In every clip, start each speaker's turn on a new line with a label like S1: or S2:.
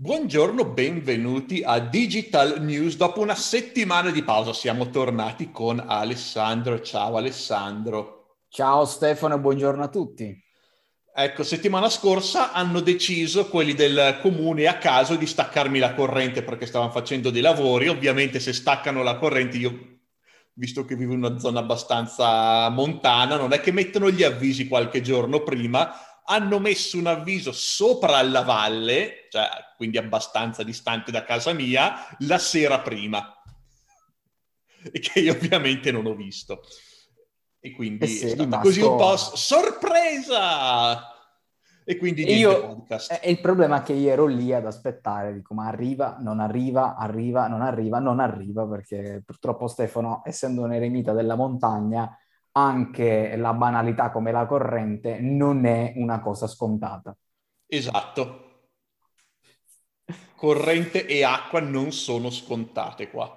S1: Buongiorno, benvenuti a Digital News. Dopo una settimana di pausa siamo tornati con Alessandro. Ciao Alessandro.
S2: Ciao Stefano e buongiorno a tutti.
S1: Ecco, settimana scorsa hanno deciso quelli del comune a caso di staccarmi la corrente perché stavano facendo dei lavori. Ovviamente se staccano la corrente io, visto che vivo in una zona abbastanza montana, non è che mettono gli avvisi qualche giorno prima, hanno messo un avviso sopra la valle, cioè quindi abbastanza distante da casa mia, la sera prima, e che io ovviamente non ho visto. E quindi e è stato così un po' sorpresa! E quindi
S2: e io, podcast. E il problema è che io ero lì ad aspettare, dico ma arriva, non arriva, arriva, non arriva, non arriva, perché purtroppo Stefano, essendo un eremita della montagna, anche la banalità come la corrente non è una cosa scontata.
S1: Esatto. Corrente e acqua non sono scontate qua.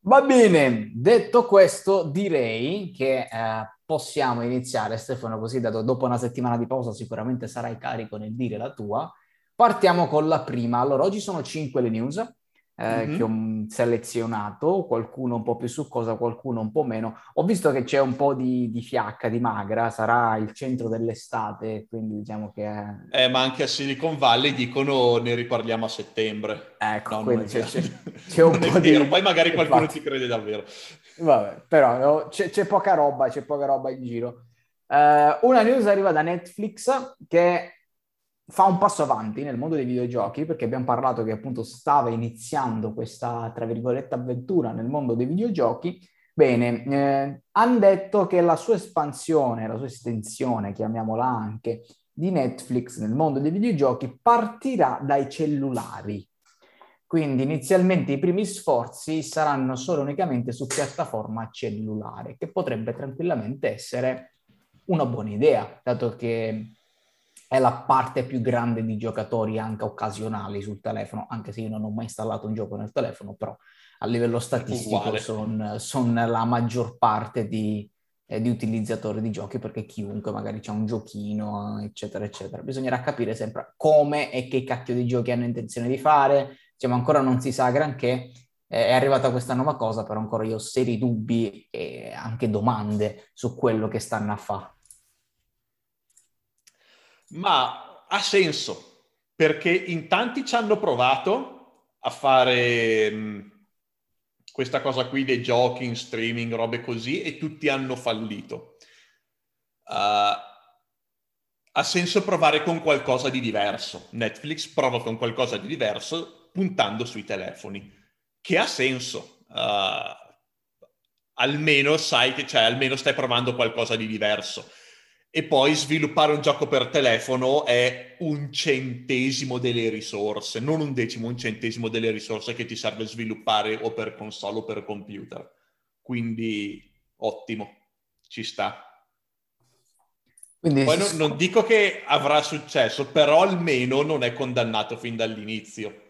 S2: Va bene, detto questo direi che eh, possiamo iniziare Stefano, così dato dopo una settimana di pausa sicuramente sarai carico nel dire la tua. Partiamo con la prima. Allora, oggi sono cinque le news eh, mm-hmm. che ho selezionato, qualcuno un po' più succosa, qualcuno un po' meno. Ho visto che c'è un po' di, di fiacca, di magra, sarà il centro dell'estate, quindi diciamo che... È...
S1: Eh, ma anche a Silicon Valley dicono ne riparliamo a settembre.
S2: Ecco, no, quindi c'è, c'è, c'è, un po' di...
S1: Poi magari qualcuno Infatti. ci crede davvero.
S2: Vabbè, però c'è, c'è, poca roba, c'è poca roba in giro. Uh, una news arriva da Netflix che fa un passo avanti nel mondo dei videogiochi perché abbiamo parlato che appunto stava iniziando questa, tra virgolette, avventura nel mondo dei videogiochi. Bene, eh, hanno detto che la sua espansione, la sua estensione, chiamiamola anche, di Netflix nel mondo dei videogiochi partirà dai cellulari. Quindi inizialmente i primi sforzi saranno solo unicamente su piattaforma cellulare, che potrebbe tranquillamente essere una buona idea, dato che è la parte più grande di giocatori anche occasionali sul telefono, anche se io non ho mai installato un gioco nel telefono, però a livello statistico sono son la maggior parte di, eh, di, utilizzatori di giochi, perché chiunque magari c'ha un giochino, eccetera, eccetera. Bisognerà capire sempre come e che cacchio di giochi hanno intenzione di fare, diciamo ancora non si sa granché, è arrivata questa nuova cosa, però ancora io ho seri dubbi e anche domande su quello che stanno a fare.
S1: Ma ha senso, perché in tanti ci hanno provato a fare mh, questa cosa qui dei giochi in streaming, robe così, e tutti hanno fallito. Uh, ha senso provare con qualcosa di diverso. Netflix prova con qualcosa di diverso puntando sui telefoni, che ha senso. Uh, almeno sai che, cioè, almeno stai provando qualcosa di diverso e poi sviluppare un gioco per telefono è un centesimo delle risorse, non un decimo, un centesimo delle risorse che ti serve sviluppare o per console o per computer. Quindi ottimo, ci sta. Quindi poi non, non dico che avrà successo, però almeno non è condannato fin dall'inizio.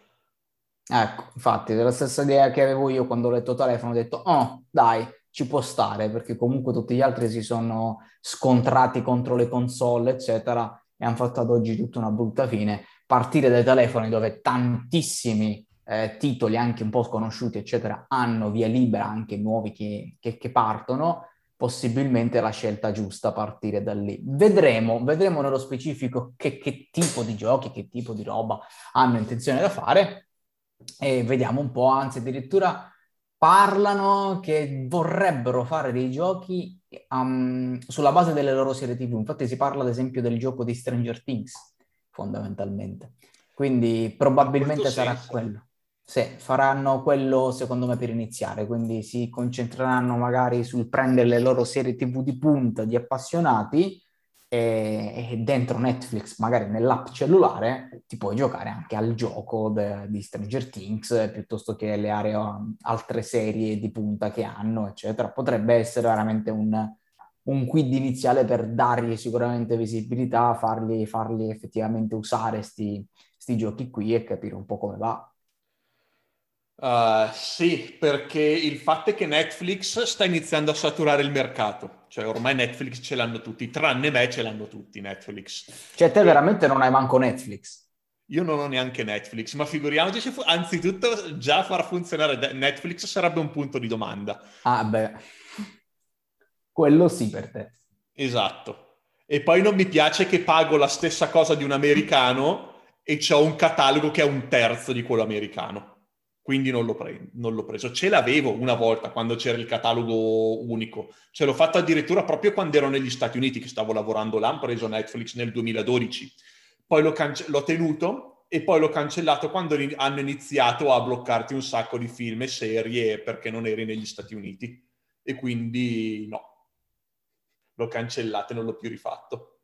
S2: Ecco, infatti, è la stessa idea che avevo io quando ho letto telefono, ho detto, oh, dai, ci può stare perché comunque tutti gli altri si sono scontrati contro le console, eccetera, e hanno fatto ad oggi tutta una brutta fine. Partire dai telefoni dove tantissimi eh, titoli, anche un po' sconosciuti, eccetera, hanno via libera, anche nuovi che, che, che partono, possibilmente la scelta giusta partire da lì. Vedremo, vedremo nello specifico che, che tipo di giochi, che tipo di roba hanno intenzione da fare e vediamo un po', anzi addirittura parlano che vorrebbero fare dei giochi um, sulla base delle loro serie TV. Infatti si parla ad esempio del gioco di Stranger Things, fondamentalmente. Quindi probabilmente sarà senso. quello. Sì, faranno quello secondo me per iniziare, quindi si concentreranno magari sul prendere le loro serie TV di punta di appassionati e, e, dentro Netflix, magari nell'app cellulare, ti puoi giocare anche al gioco de, di Stranger Things piuttosto che le aree, altre serie di punta che hanno, eccetera. Potrebbe essere veramente un, un quid iniziale per dargli sicuramente visibilità, farli, farli effettivamente usare questi giochi qui e capire un po' come va.
S1: Uh, sì, perché il fatto è che Netflix sta iniziando a saturare il mercato, cioè ormai Netflix ce l'hanno tutti, tranne me ce l'hanno tutti Netflix.
S2: Cioè te veramente non hai manco Netflix?
S1: Io non ho neanche Netflix, ma figuriamoci se fu... anzitutto già far funzionare Netflix sarebbe un punto di domanda.
S2: Ah beh, quello sì per te.
S1: Esatto. E poi non mi piace che pago la stessa cosa di un americano e ho un catalogo che è un terzo di quello americano. Quindi non l'ho, pre- non l'ho preso. Ce l'avevo una volta quando c'era il catalogo unico. Ce l'ho fatto addirittura proprio quando ero negli Stati Uniti, che stavo lavorando là, ho preso Netflix nel 2012 poi l'ho, cance- l'ho tenuto e poi l'ho cancellato quando hanno iniziato a bloccarti un sacco di film e serie perché non eri negli Stati Uniti. E quindi no, l'ho cancellato e non l'ho più rifatto.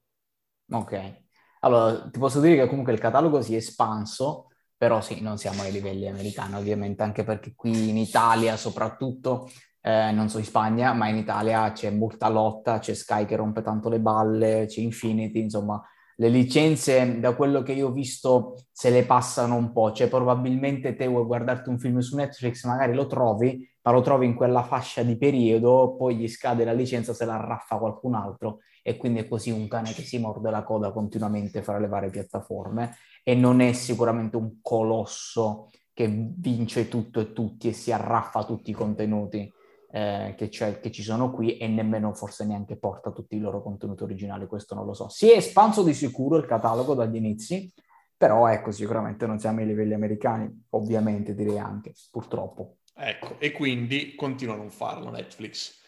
S2: Ok. Allora, ti posso dire che comunque il catalogo si è espanso, però sì, non siamo ai livelli americani ovviamente, anche perché qui in Italia soprattutto, eh, non so in Spagna, ma in Italia c'è molta lotta, c'è Sky che rompe tanto le balle, c'è Infinity, insomma, le licenze, da quello che io ho visto, se le passano un po', cioè probabilmente te vuoi guardarti un film su Netflix, magari lo trovi, ma lo trovi in quella fascia di periodo, poi gli scade la licenza, se la raffa qualcun altro e quindi è così un cane che si morde la coda continuamente fra le varie piattaforme e non è sicuramente un colosso che vince tutto e tutti e si arraffa tutti i contenuti eh, che, che, ci sono qui e nemmeno forse neanche porta tutti i loro contenuti originali, questo non lo so. Si è espanso di sicuro il catalogo dagli inizi, però ecco, sicuramente non siamo ai livelli americani, ovviamente direi anche, purtroppo.
S1: Ecco, e quindi continua a non farlo Netflix.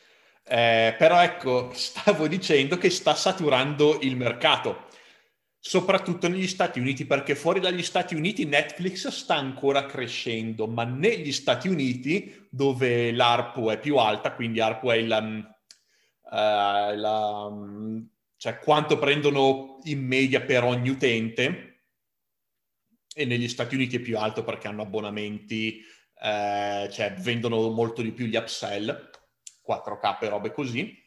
S1: Eh, però ecco, stavo dicendo che sta saturando il mercato soprattutto negli Stati Uniti, perché fuori dagli Stati Uniti Netflix sta ancora crescendo, ma negli Stati Uniti, dove l'ARPU è più alta, quindi ARPU è la, uh, la, cioè quanto prendono in media per ogni utente, e negli Stati Uniti è più alto perché hanno abbonamenti, eh, cioè vendono molto di più gli upsell, 4K e robe così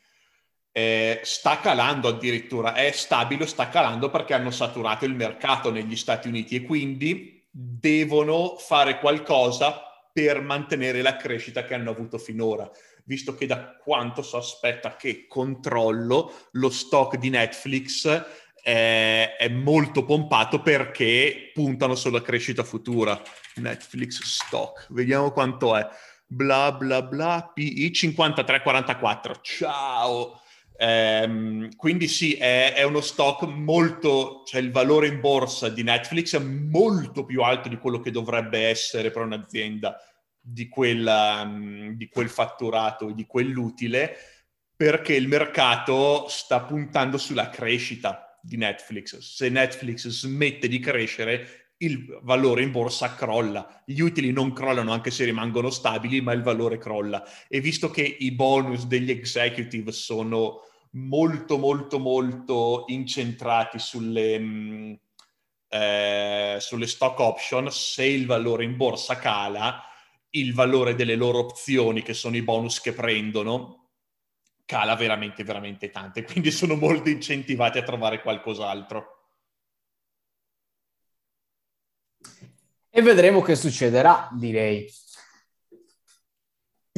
S1: eh, sta calando addirittura, è stabile, sta calando perché hanno saturato il mercato negli Stati Uniti e quindi devono fare qualcosa per mantenere la crescita che hanno avuto finora, visto che da quanto so aspetta che controllo lo stock di Netflix è, è molto pompato perché puntano sulla crescita futura. Netflix stock, vediamo quanto è. Bla bla bla, PI 5344. Ciao! Ehm, quindi sì, è, è, uno stock molto, cioè il valore in borsa di Netflix è molto più alto di quello che dovrebbe essere per un'azienda di, quella, um, di quel fatturato, di quell'utile, perché il mercato sta puntando sulla crescita di Netflix. Se Netflix smette di crescere, il valore in borsa crolla. Gli utili non crollano anche se rimangono stabili, ma il valore crolla. E visto che i bonus degli executive sono molto molto molto incentrati sulle, mm, eh, sulle stock option, se il valore in borsa cala, il valore delle loro opzioni, che sono i bonus che prendono, cala veramente, veramente tanto. Quindi sono molto incentivati a trovare qualcos'altro.
S2: E vedremo che succederà, direi.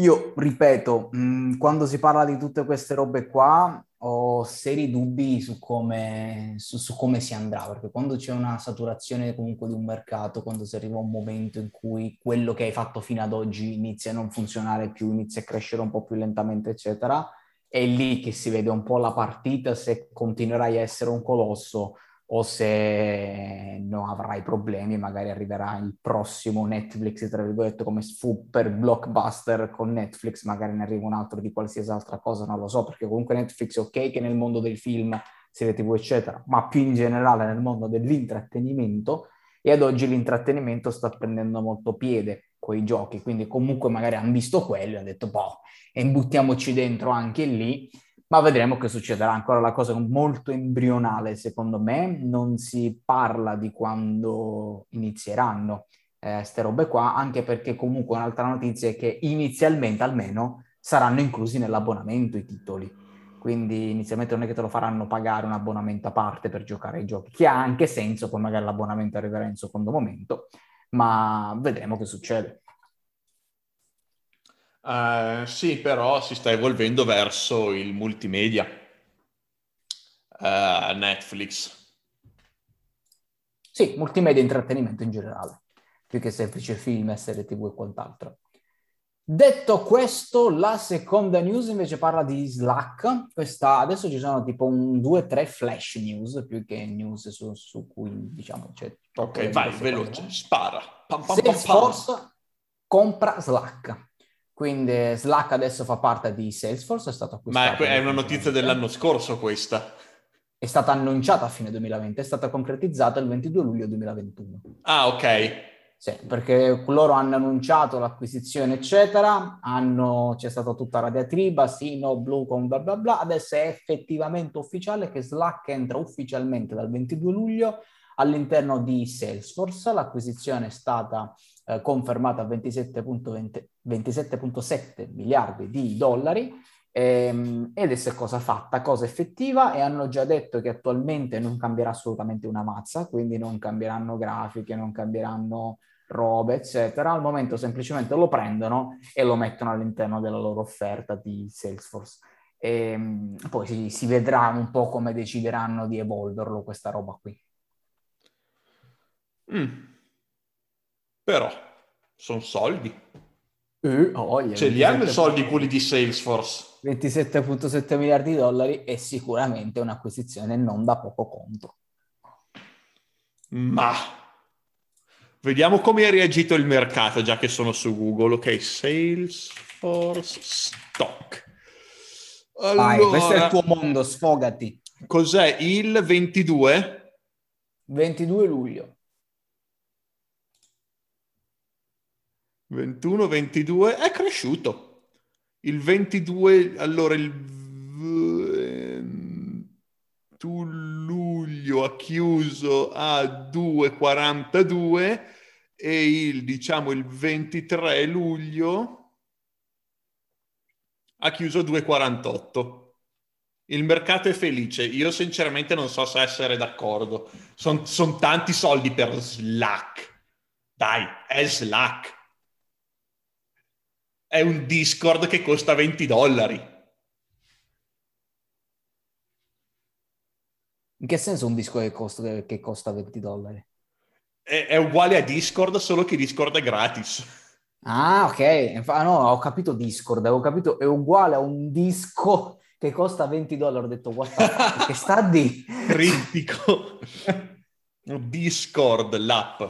S2: Io ripeto, mm, quando si parla di tutte queste robe qua, ho seri dubbi su come, su, su come, si andrà, perché quando c'è una saturazione comunque di un mercato, quando si arriva a un momento in cui quello che hai fatto fino ad oggi inizia a non funzionare più, inizia a crescere un po' più lentamente, eccetera, è lì che si vede un po' la partita se continuerai a essere un colosso o se non avrai problemi, magari arriverà il prossimo Netflix, tra virgolette, come super blockbuster con Netflix, magari ne arriva un altro di qualsiasi altra cosa, non lo so, perché comunque Netflix è ok che nel mondo dei film, serie tv, eccetera, ma più in generale nel mondo dell'intrattenimento, e ad oggi l'intrattenimento sta prendendo molto piede con i giochi, quindi comunque magari hanno visto quello e hanno detto, boh, e imbuttiamoci dentro anche lì, ma vedremo che succederà. Ancora la cosa molto embrionale, secondo me, non si parla di quando inizieranno queste eh, robe qua, anche perché comunque un'altra notizia è che inizialmente almeno saranno inclusi nell'abbonamento i titoli. Quindi inizialmente non è che te lo faranno pagare un abbonamento a parte per giocare ai giochi, che ha anche senso, poi magari l'abbonamento arriverà in secondo momento, ma vedremo che succede.
S1: Uh, sì, però si sta evolvendo verso il multimedia. Uh, Netflix.
S2: Sì, multimedia e intrattenimento in generale, più che semplice film, serie tv e quant'altro. Detto questo, la seconda news invece parla di Slack. Questa, adesso ci sono tipo un due o tre flash news più che news su, su cui diciamo c'è.
S1: Ok, vai, veloce, spara.
S2: Pam, pam, Salesforce pam, pam. compra Slack. Quindi Slack adesso fa parte di Salesforce, è stato
S1: acquistato. Ma è una notizia dell'anno scorso questa.
S2: È stata annunciata a fine 2020, è stata concretizzata il 22 luglio 2021.
S1: Ah, ok.
S2: Sì, perché loro hanno annunciato l'acquisizione, eccetera, hanno, c'è stata tutta la diatriba, sì, no, blu, con bla bla bla, adesso è effettivamente ufficiale che Slack entra ufficialmente dal 22 luglio all'interno di Salesforce, l'acquisizione è stata eh, confermata a 27,7 27 miliardi di dollari, ehm, ed è cosa fatta, cosa effettiva e hanno già detto che attualmente non cambierà assolutamente una mazza, quindi non cambieranno grafiche, non cambieranno robe, eccetera, al momento semplicemente lo prendono e lo mettono all'interno della loro offerta di Salesforce. E, ehm, poi si, si vedrà un po' come decideranno di evolverlo questa roba qui.
S1: Mm. Però sono soldi.
S2: Uh, oh,
S1: Ce li hanno i soldi quelli di Salesforce.
S2: 27.7 miliardi di dollari è sicuramente un'acquisizione non da poco conto.
S1: Ma Vediamo come ha reagito il mercato, già che sono su Google. Ok, Salesforce Stock.
S2: Allora, Vai, questo è il tuo mondo, sfogati.
S1: Cos'è il 22?
S2: 22 luglio.
S1: 21, 22, è cresciuto. Il 22, allora il 21 luglio ha chiuso a 2,42 e il, diciamo, il 23 luglio ha chiuso a 2,48. Il mercato è felice. Io sinceramente non so se essere d'accordo. Sono son tanti soldi per Slack. Dai, è Slack. È un Discord che costa 20 dollari.
S2: In che senso un disco che costa, che costa 20 dollari?
S1: È, è, uguale a Discord, solo che Discord è gratis.
S2: Ah, ok. Ah, no, ho capito Discord, avevo capito, è uguale a un disco che costa 20 dollari. Ho detto, what che sta di?
S1: Critico. Discord, l'app,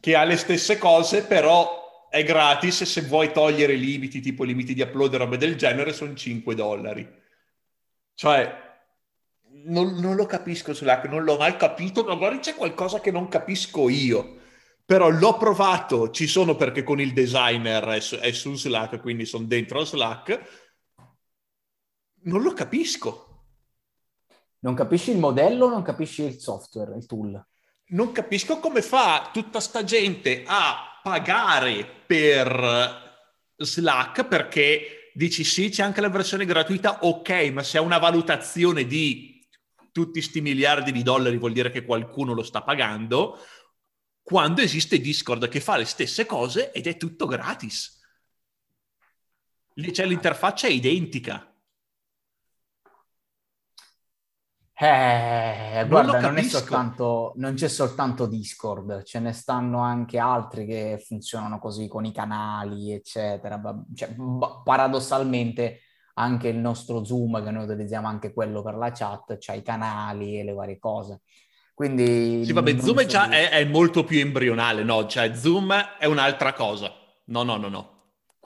S1: che ha le stesse cose, però è gratis e se vuoi togliere i limiti, tipo limiti di upload e robe del genere, sono 5 dollari. Cioè, non, non, lo capisco Slack, non l'ho mai capito, magari c'è qualcosa che non capisco io. Però l'ho provato, ci sono perché con il designer è su, è su Slack, quindi sono dentro Slack. Non lo capisco.
S2: Non capisci il modello, non capisci il software, il tool.
S1: Non capisco come fa tutta sta gente a pagare per Slack perché dici sì, c'è anche la versione gratuita, ok, ma se ha una valutazione di tutti sti miliardi di dollari vuol dire che qualcuno lo sta pagando, quando esiste Discord che fa le stesse cose ed è tutto gratis. Cioè l'interfaccia è identica.
S2: Eh, guarda, non, non, soltanto, non, c'è soltanto Discord, ce ne stanno anche altri che funzionano così con i canali, eccetera. Cioè, paradossalmente anche il nostro Zoom, che noi utilizziamo anche quello per la chat, c'ha i canali e le varie cose. Quindi...
S1: Sì, vabbè, Zoom già, è, è, molto più embrionale, no? Cioè, Zoom è un'altra cosa. No, no, no, no.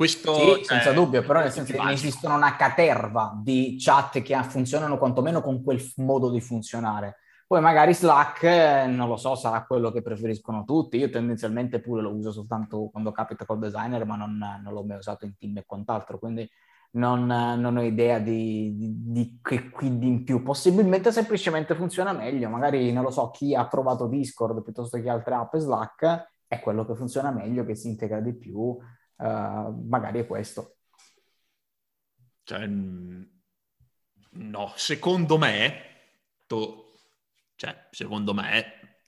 S1: Questo
S2: sì, senza dubbio, però nel senso che ne esistono una caterva di chat che funzionano quantomeno con quel modo di funzionare. Poi magari Slack, eh, non lo so, sarà quello che preferiscono tutti. Io tendenzialmente pure lo uso soltanto quando capita col designer, ma non, non l'ho mai usato in team e quant'altro. Quindi non, non ho idea di, di, di, che quindi in più. Possibilmente semplicemente funziona meglio. Magari, non lo so, chi ha provato Discord piuttosto che altre app Slack è quello che funziona meglio, che si integra di più. Uh, magari è questo.
S1: Cioè, no, secondo me, to, cioè, secondo me,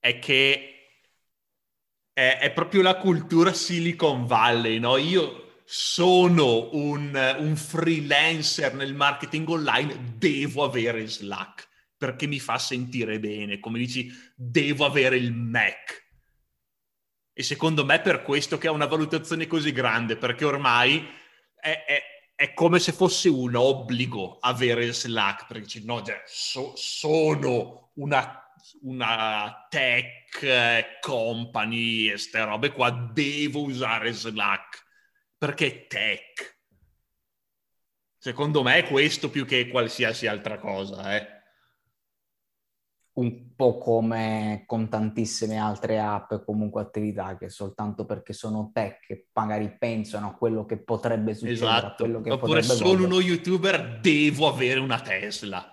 S1: è che è, è proprio la cultura Silicon Valley, no? Io sono un, un freelancer nel marketing online, devo avere Slack perché mi fa sentire bene, come dici, devo avere il Mac. E secondo me è per questo che ha una valutazione così grande, perché ormai è, è, è come se fosse un obbligo avere il Slack, perché dici, no, cioè, so, sono una una tech company e ste robe qua, devo usare Slack perché è tech. Secondo me è questo più che qualsiasi altra cosa, eh.
S2: Un po' come con tantissime altre app comunque attività che soltanto perché sono tech magari pensano a quello che potrebbe succedere.
S1: Esatto. Oppure sono uno youtuber, devo avere una Tesla.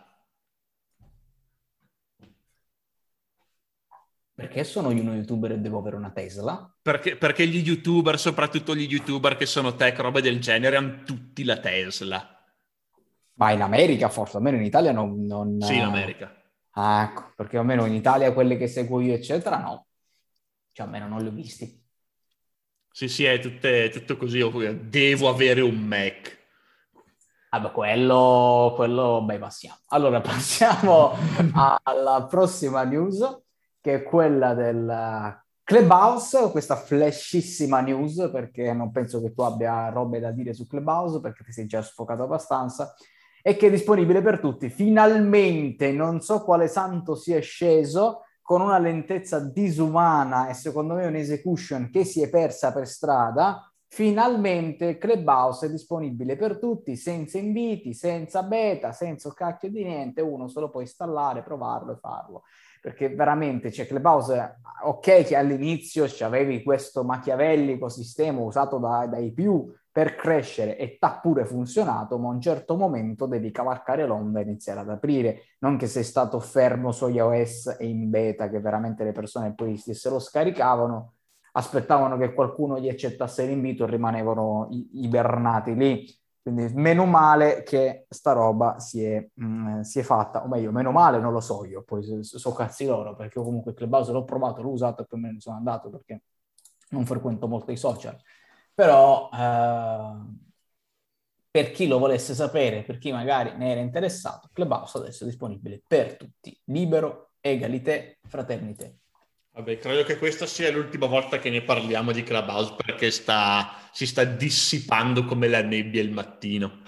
S2: Perché sono io uno youtuber e devo avere una Tesla?
S1: Perché, perché, gli youtuber, soprattutto gli youtuber che sono tech, robe del genere, hanno tutti la Tesla.
S2: Ma in America forse, almeno in Italia non... non
S1: sì, in America.
S2: Ah, ecco, perché almeno in Italia quelle che seguo io, eccetera, no. Cioè, almeno non li ho visti.
S1: Sì, sì, è tutte, tutto così. Devo avere un Mac.
S2: Ah, quello, quello, beh, passiamo. Allora, passiamo alla prossima news che è quella del Clubhouse, questa flashissima news, perché non penso che tu abbia robe da dire su Clubhouse, perché ti sei già sfocato abbastanza, e che è disponibile per tutti. Finalmente, non so quale santo sia sceso, con una lentezza disumana e secondo me un'execution che si è persa per strada, finalmente Clubhouse è disponibile per tutti, senza inviti, senza beta, senza cacchio di niente, uno solo può installare, provarlo e farlo perché veramente c'è cioè, Clubhouse, ok che all'inizio avevi questo machiavellico sistema usato da, dai più per crescere e t'ha pure funzionato, ma a un certo momento devi cavalcare l'onda e iniziare ad aprire, non che sei stato fermo su iOS e in beta, che veramente le persone poi se lo scaricavano, aspettavano che qualcuno gli accettasse l'invito e rimanevano ibernati lì. Quindi meno male che sta roba si è, mh, mm, si è, fatta, o meglio, meno male non lo so io, poi so, cazzi loro, perché comunque Clubhouse l'ho provato, l'ho usato e poi me ne sono andato perché non frequento molto i social. Però eh, per chi lo volesse sapere, per chi magari ne era interessato, Clubhouse adesso è disponibile per tutti, libero, egalité, fraternité.
S1: Vabbè, credo che questa sia l'ultima volta che ne parliamo di Clubhouse perché sta, si sta dissipando come la nebbia il mattino.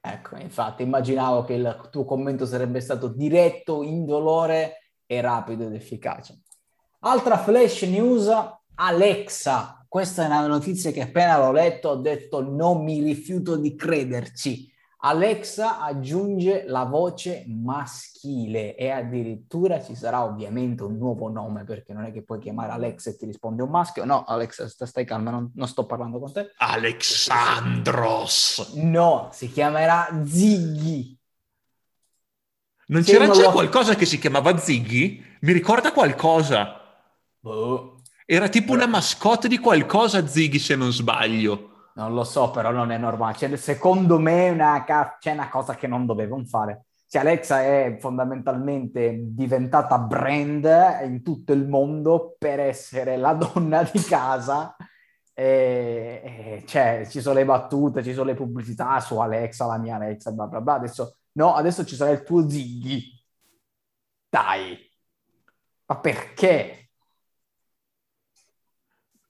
S2: Ecco, infatti immaginavo che il tuo commento sarebbe stato diretto, indolore e rapido ed efficace. Altra flash news, Alexa. Questa è una notizia che appena l'ho letto ho detto non mi rifiuto di crederci. Alexa aggiunge la voce maschile e addirittura ci sarà ovviamente un nuovo nome perché non è che puoi chiamare Alexa e ti risponde un maschio. No, Alexa, stai calma, non, non sto parlando con te.
S1: Alexandros.
S2: No, si chiamerà Ziggy.
S1: Non Se c'era già lo... qualcosa che si chiamava Ziggy? Mi ricorda qualcosa.
S2: Boh.
S1: Era tipo una mascotte di qualcosa Ziggy se non sbaglio.
S2: Non lo so, però non è normale. Cioè, secondo me una, c'è una cosa che non dovevano fare. Cioè, Alexa è fondamentalmente diventata brand in tutto il mondo per essere la donna di casa. E, e, cioè, ci sono le battute, ci sono le pubblicità su Alexa, la mia Alexa, bla bla bla. Adesso, no, adesso ci sarà il tuo Ziggy. Dai, ma perché?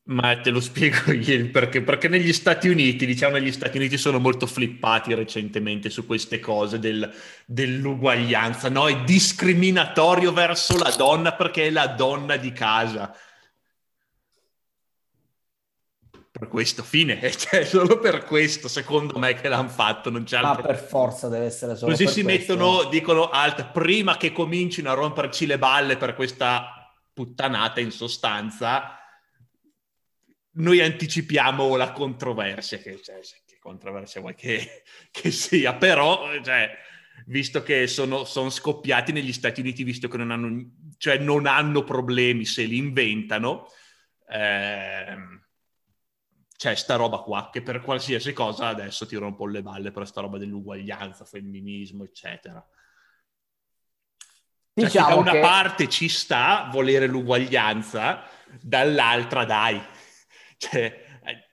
S1: Ma te lo spiego io perché, perché negli Stati Uniti, diciamo negli Stati Uniti sono molto flippati recentemente su queste cose del, dell'uguaglianza, no? È discriminatorio verso la donna perché è la donna di casa. Per questo fine, cioè solo per questo secondo me che l'hanno fatto. Non c'è
S2: Ma per forza deve essere solo
S1: Così
S2: si
S1: questo. mettono, dicono alt, prima che comincino a romperci le balle per questa puttanata in sostanza noi anticipiamo la controversia, che, cioè, che controversia vuoi che, che sia, però, cioè, visto che sono, sono, scoppiati negli Stati Uniti, visto che non hanno, cioè, non hanno problemi se li inventano, ehm, c'è sta roba qua, che per qualsiasi cosa adesso tiro un po' le balle per sta roba dell'uguaglianza, femminismo, eccetera. Cioè, diciamo da una che... parte ci sta volere l'uguaglianza, dall'altra dai cioè, eh,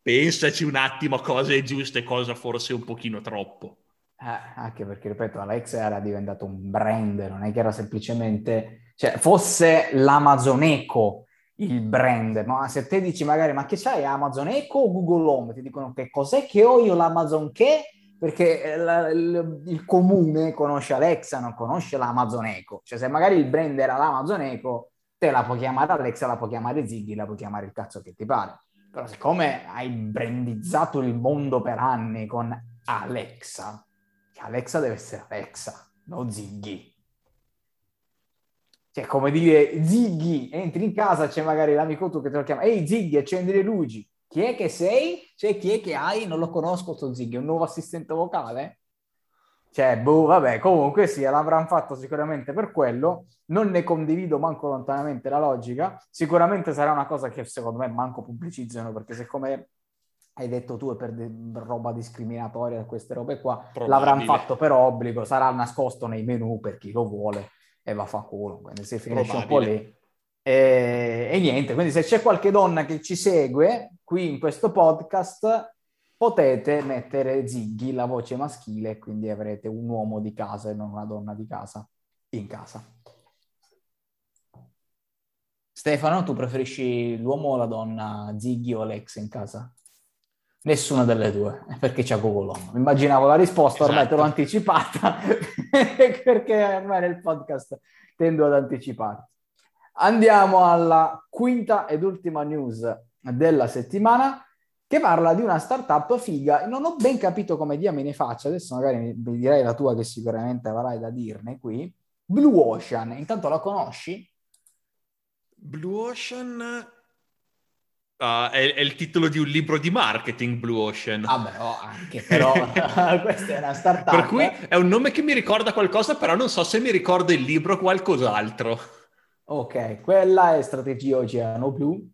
S1: pensaci un attimo cosa è giusto e cosa forse un pochino troppo.
S2: Eh, anche perché, ripeto, Alexa era diventato un brand, non è che era semplicemente... Cioè, fosse l'Amazon Echo il brand, ma se te dici magari ma che c'hai Amazon Echo o Google Home? Ti dicono che cos'è che ho io l'Amazon che? Perché la, il, il, comune conosce Alexa, non conosce l'Amazon Echo. Cioè se magari il brand era l'Amazon Echo, te la puoi chiamare Alexa, la puoi chiamare Ziggy, la puoi chiamare il cazzo che ti pare. Però siccome hai brandizzato il mondo per anni con Alexa, Alexa deve essere Alexa, non Ziggy. Cioè, come dire, Ziggy, entri in casa, c'è magari l'amico tuo che te lo chiama, ehi Ziggy, accendi le luci. Chi è che sei? Cioè, chi è che hai? Non lo conosco, sto Ziggy, un nuovo assistente vocale? Cioè, boh, vabbè, comunque sì, l'avranno fatto sicuramente per quello. Non ne condivido manco lontanamente la logica. Sicuramente sarà una cosa che secondo me manco pubblicizzano, perché siccome hai detto tu è per de- roba discriminatoria, queste robe qua, l'avranno fatto per obbligo, sarà nascosto nei menu per chi lo vuole e va a fa culo, quindi si finisce un po' lì. E, e, niente, quindi se c'è qualche donna che ci segue qui in questo podcast, potete mettere Ziggy, la voce maschile, quindi avrete un uomo di casa e non una donna di casa in casa. Stefano, tu preferisci l'uomo o la donna, Ziggy o Alex in casa? Nessuna delle due, perché c'è Google Home. Immaginavo la risposta, ormai te l'ho esatto. anticipata, perché ormai nel podcast tendo ad anticipare. Andiamo alla quinta ed ultima news della settimana, che parla di una startup figa. Non ho ben capito come diamine faccia, adesso magari mi direi la tua che sicuramente avrai da dirne qui. Blue Ocean, intanto la conosci?
S1: Blue Ocean Uh, è, è, il titolo di un libro di marketing, Blue Ocean.
S2: Vabbè, oh, anche, però questa è una startup.
S1: Per cui è un nome che mi ricorda qualcosa, però non so se mi ricorda il libro o qualcos'altro.
S2: Ok, quella è Strategia Oceano Blu,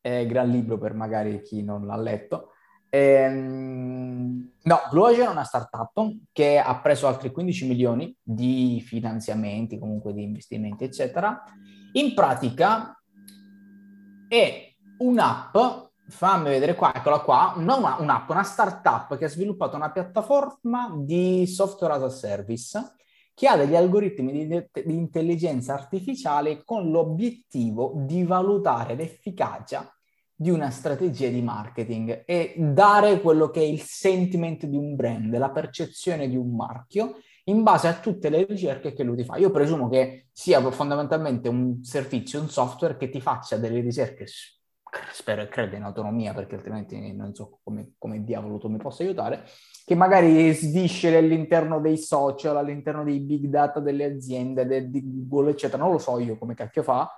S2: un gran libro per magari chi non l'ha letto. Ehm, no, Blue Ocean è una startup che ha preso altri 15 milioni di finanziamenti, comunque di investimenti, eccetera. In pratica è un'app, fammi vedere qua, eccola qua, non una, un'app, una startup che ha sviluppato una piattaforma di software as a service che ha degli algoritmi di, di intelligenza artificiale con l'obiettivo di valutare l'efficacia di una strategia di marketing e dare quello che è il sentiment di un brand, la percezione di un marchio in base a tutte le ricerche che lui ti fa. Io presumo che sia fondamentalmente un servizio, un software che ti faccia delle ricerche spero e credo in autonomia perché altrimenti non so come, come diavolo tu mi possa aiutare, che magari sviscere all'interno dei social, all'interno dei big data delle aziende, de, di Google, eccetera, non lo so io come cacchio fa,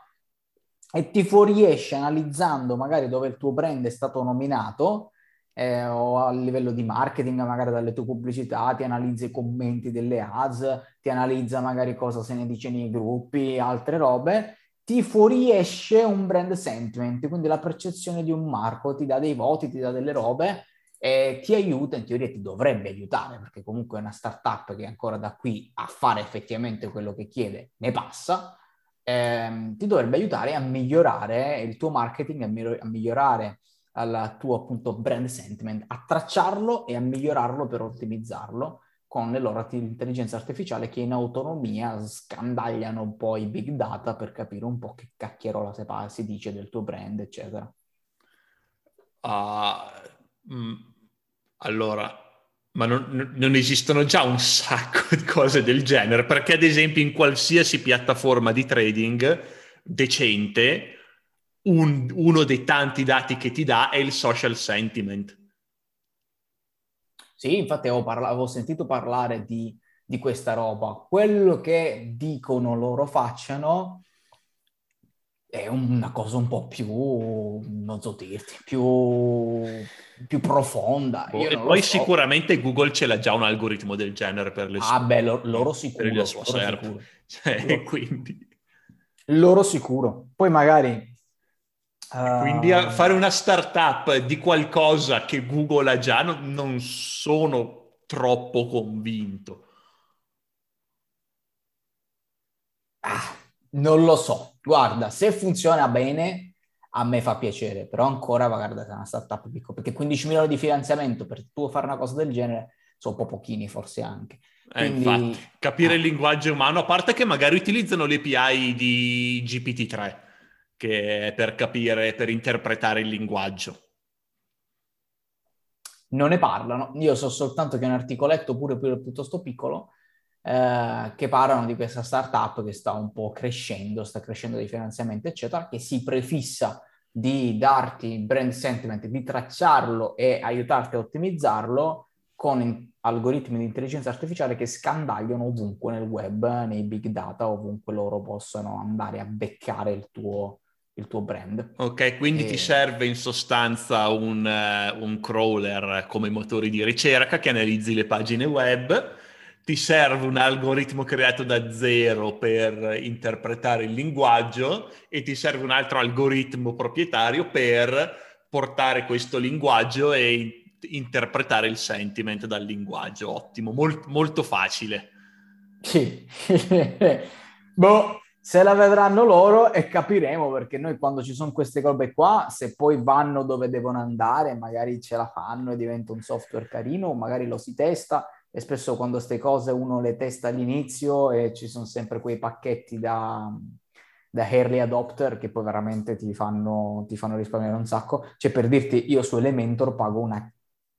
S2: e ti fuoriesce analizzando magari dove il tuo brand è stato nominato, eh, o a livello di marketing, magari dalle tue pubblicità, ti analizza i commenti delle ads, ti analizza magari cosa se ne dice nei gruppi, altre robe, ti fuoriesce un brand sentiment, quindi la percezione di un marco, ti dà dei voti, ti dà delle robe e ti aiuta, in teoria ti dovrebbe aiutare, perché comunque è una startup che ancora da qui a fare effettivamente quello che chiede ne passa, ehm, ti dovrebbe aiutare a migliorare il tuo marketing, a, migliorare il tuo appunto brand sentiment, a tracciarlo e a migliorarlo per ottimizzarlo con le loro intelligenze artificiali che in autonomia scandagliano un po' i big data per capire un po' che cacchierola si dice del tuo brand, eccetera.
S1: Uh, mh, allora, ma non, non, esistono già un sacco di cose del genere? Perché ad esempio in qualsiasi piattaforma di trading decente, un, uno dei tanti dati che ti dà è il social sentiment
S2: sì, infatti avevo, parla- avevo sentito parlare di, di, questa roba. Quello che dicono loro facciano è una cosa un po' più, non so dirti, più, più profonda.
S1: Oh, e poi so. sicuramente Google ce l'ha già un algoritmo del genere per le
S2: sue... Ah beh, lo, loro sicuro. Per le sue loro
S1: sicuro. Cioè, loro, quindi...
S2: Loro sicuro. Poi magari
S1: quindi a fare una startup di qualcosa che Google ha già non, non sono troppo convinto.
S2: Ah, non lo so. Guarda, se funziona bene, a me fa piacere, però ancora, guarda, è una startup piccola, perché 15 milioni di finanziamento per tu fare una cosa del genere sono un po' pochini forse anche.
S1: Eh, infatti, capire eh. il linguaggio umano, a parte che magari utilizzano le API di GPT-3 che è per capire, per interpretare il linguaggio.
S2: Non ne parlano, io so soltanto che è un articoletto pure piuttosto piccolo eh, che parlano di questa startup che sta un po' crescendo, sta crescendo di finanziamento, eccetera, che si prefissa di darti brand sentiment, di tracciarlo e aiutarti a ottimizzarlo con algoritmi di intelligenza artificiale che scandagliano ovunque nel web, nei big data, ovunque loro possano andare a beccare il tuo, il tuo brand.
S1: Ok, quindi e... ti serve in sostanza un, uh, un crawler come motori di ricerca che analizzi le pagine web ti serve un algoritmo creato da zero per interpretare il linguaggio e ti serve un altro algoritmo proprietario per portare questo linguaggio e interpretare il sentiment dal linguaggio. Ottimo, Mol- molto facile.
S2: Sì, boh, se la vedranno loro e capiremo perché noi quando ci sono queste cose qua, se poi vanno dove devono andare, magari ce la fanno e diventa un software carino, magari lo si testa e spesso quando queste cose uno le testa all'inizio e ci sono sempre quei pacchetti da, da early adopter che poi veramente ti fanno, ti fanno risparmiare un sacco. Cioè per dirti, io su Elementor pago una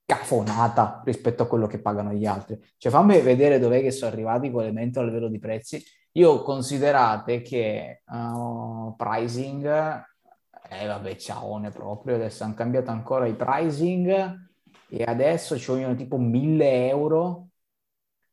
S2: cafonata rispetto a quello che pagano gli altri. Cioè fammi vedere dov'è che sono arrivati con Elementor a livello di prezzi. Io considerate che uh, pricing, eh vabbè ciaone proprio, adesso hanno cambiato ancora i pricing e adesso ci vogliono tipo 1000 euro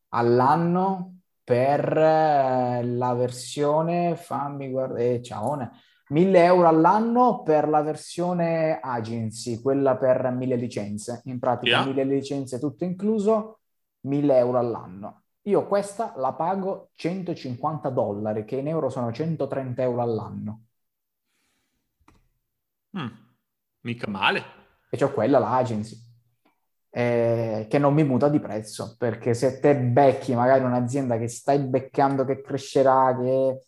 S2: all'anno per eh, la versione, fammi guardare, eh, ciaone, 1000 euro all'anno per la versione agency, quella per 1000 licenze, in pratica yeah. 1000 licenze tutto incluso, 1000 euro all'anno. Io questa la pago 150 dollari, che in euro sono 130 euro all'anno.
S1: Mm, mica male.
S2: E c'ho quella, l'agency eh, che non mi muta di prezzo, perché se te becchi magari un'azienda che stai beccando, che crescerà, che,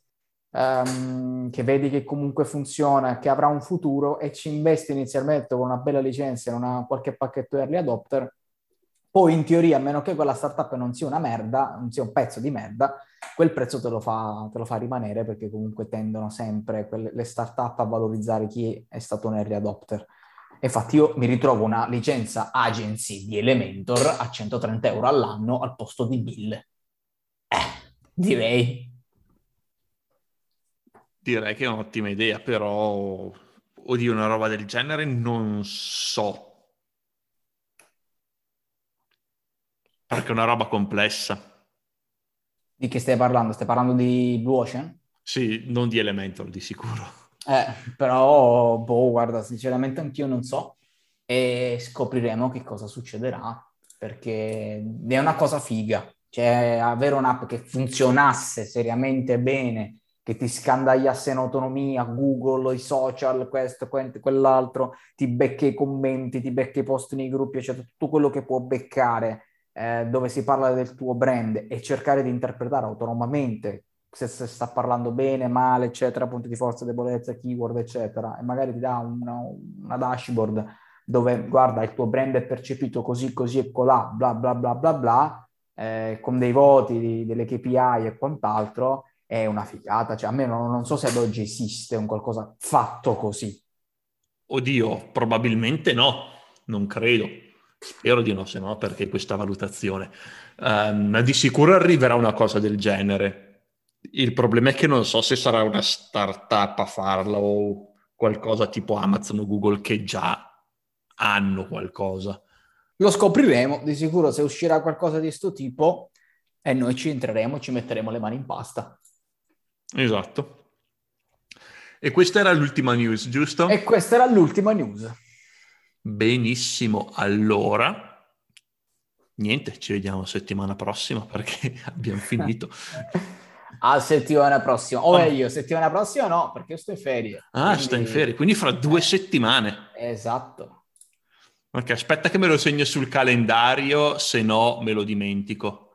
S2: um, che vedi che comunque funziona, che avrà un futuro e ci investi inizialmente con una bella licenza in una, qualche pacchetto early adopter, poi in teoria, a meno che quella startup non sia una merda, non sia un pezzo di merda, quel prezzo te lo fa, te lo fa rimanere perché comunque tendono sempre quelle, le startup a valorizzare chi è stato un early adopter. Infatti io mi ritrovo una licenza agency di Elementor a 130 euro all'anno al posto di 1000. Eh, direi.
S1: Direi che è un'ottima idea, però oddio, una roba del genere non so. Perché è una roba complessa.
S2: Di che stai parlando? Stai parlando di Blue Ocean?
S1: Sì, non di Elementor, di sicuro.
S2: Eh, però, boh, guarda, sinceramente anch'io non so e scopriremo che cosa succederà perché è una cosa figa. Cioè, avere un'app che funzionasse seriamente bene, che ti scandagliasse in autonomia, Google, i social, questo, quell'altro, ti becca i commenti, ti becca i post nei gruppi, eccetera, tutto quello che può beccare eh, dove si parla del tuo brand e cercare di interpretare autonomamente se, se, sta parlando bene, male, eccetera, punti di forza, debolezza, keyword, eccetera, e magari ti dà una, una dashboard dove guarda il tuo brand è percepito così, così e colà, bla bla bla bla bla, eh, con dei voti, delle KPI e quant'altro, è una figata. Cioè, a me non, non so se ad oggi esiste un qualcosa fatto così.
S1: Oddio, probabilmente no, non credo. Spero di no, se no perché questa valutazione. Um, di sicuro arriverà una cosa del genere il problema è che non so se sarà una startup a farla o qualcosa tipo Amazon o Google che già hanno qualcosa.
S2: Lo scopriremo, di sicuro se uscirà qualcosa di questo tipo e noi ci entreremo, ci metteremo le mani in pasta.
S1: Esatto. E questa era l'ultima news, giusto?
S2: E questa era l'ultima news.
S1: Benissimo, allora niente, ci vediamo settimana prossima perché abbiamo finito.
S2: a settimana prossima. O meglio, settimana prossima no, perché sto in ferie.
S1: Ah, quindi... sta in ferie, quindi fra due eh, settimane.
S2: Esatto.
S1: Ok, aspetta che me lo segno sul calendario, se no me lo dimentico.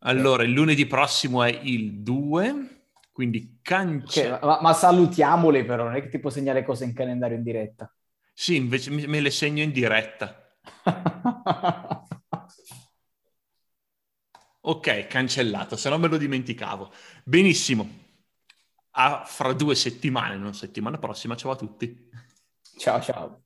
S1: Allora, il lunedì prossimo è il 2, quindi cancella...
S2: Okay, ma, ma, salutiamoli però, non è che ti può segnare cose in calendario in diretta.
S1: Sì, invece me le segno in diretta. Ok, cancellato, se no me lo dimenticavo. Benissimo. A fra due settimane, non settimana prossima. Ciao a tutti.
S2: Ciao ciao.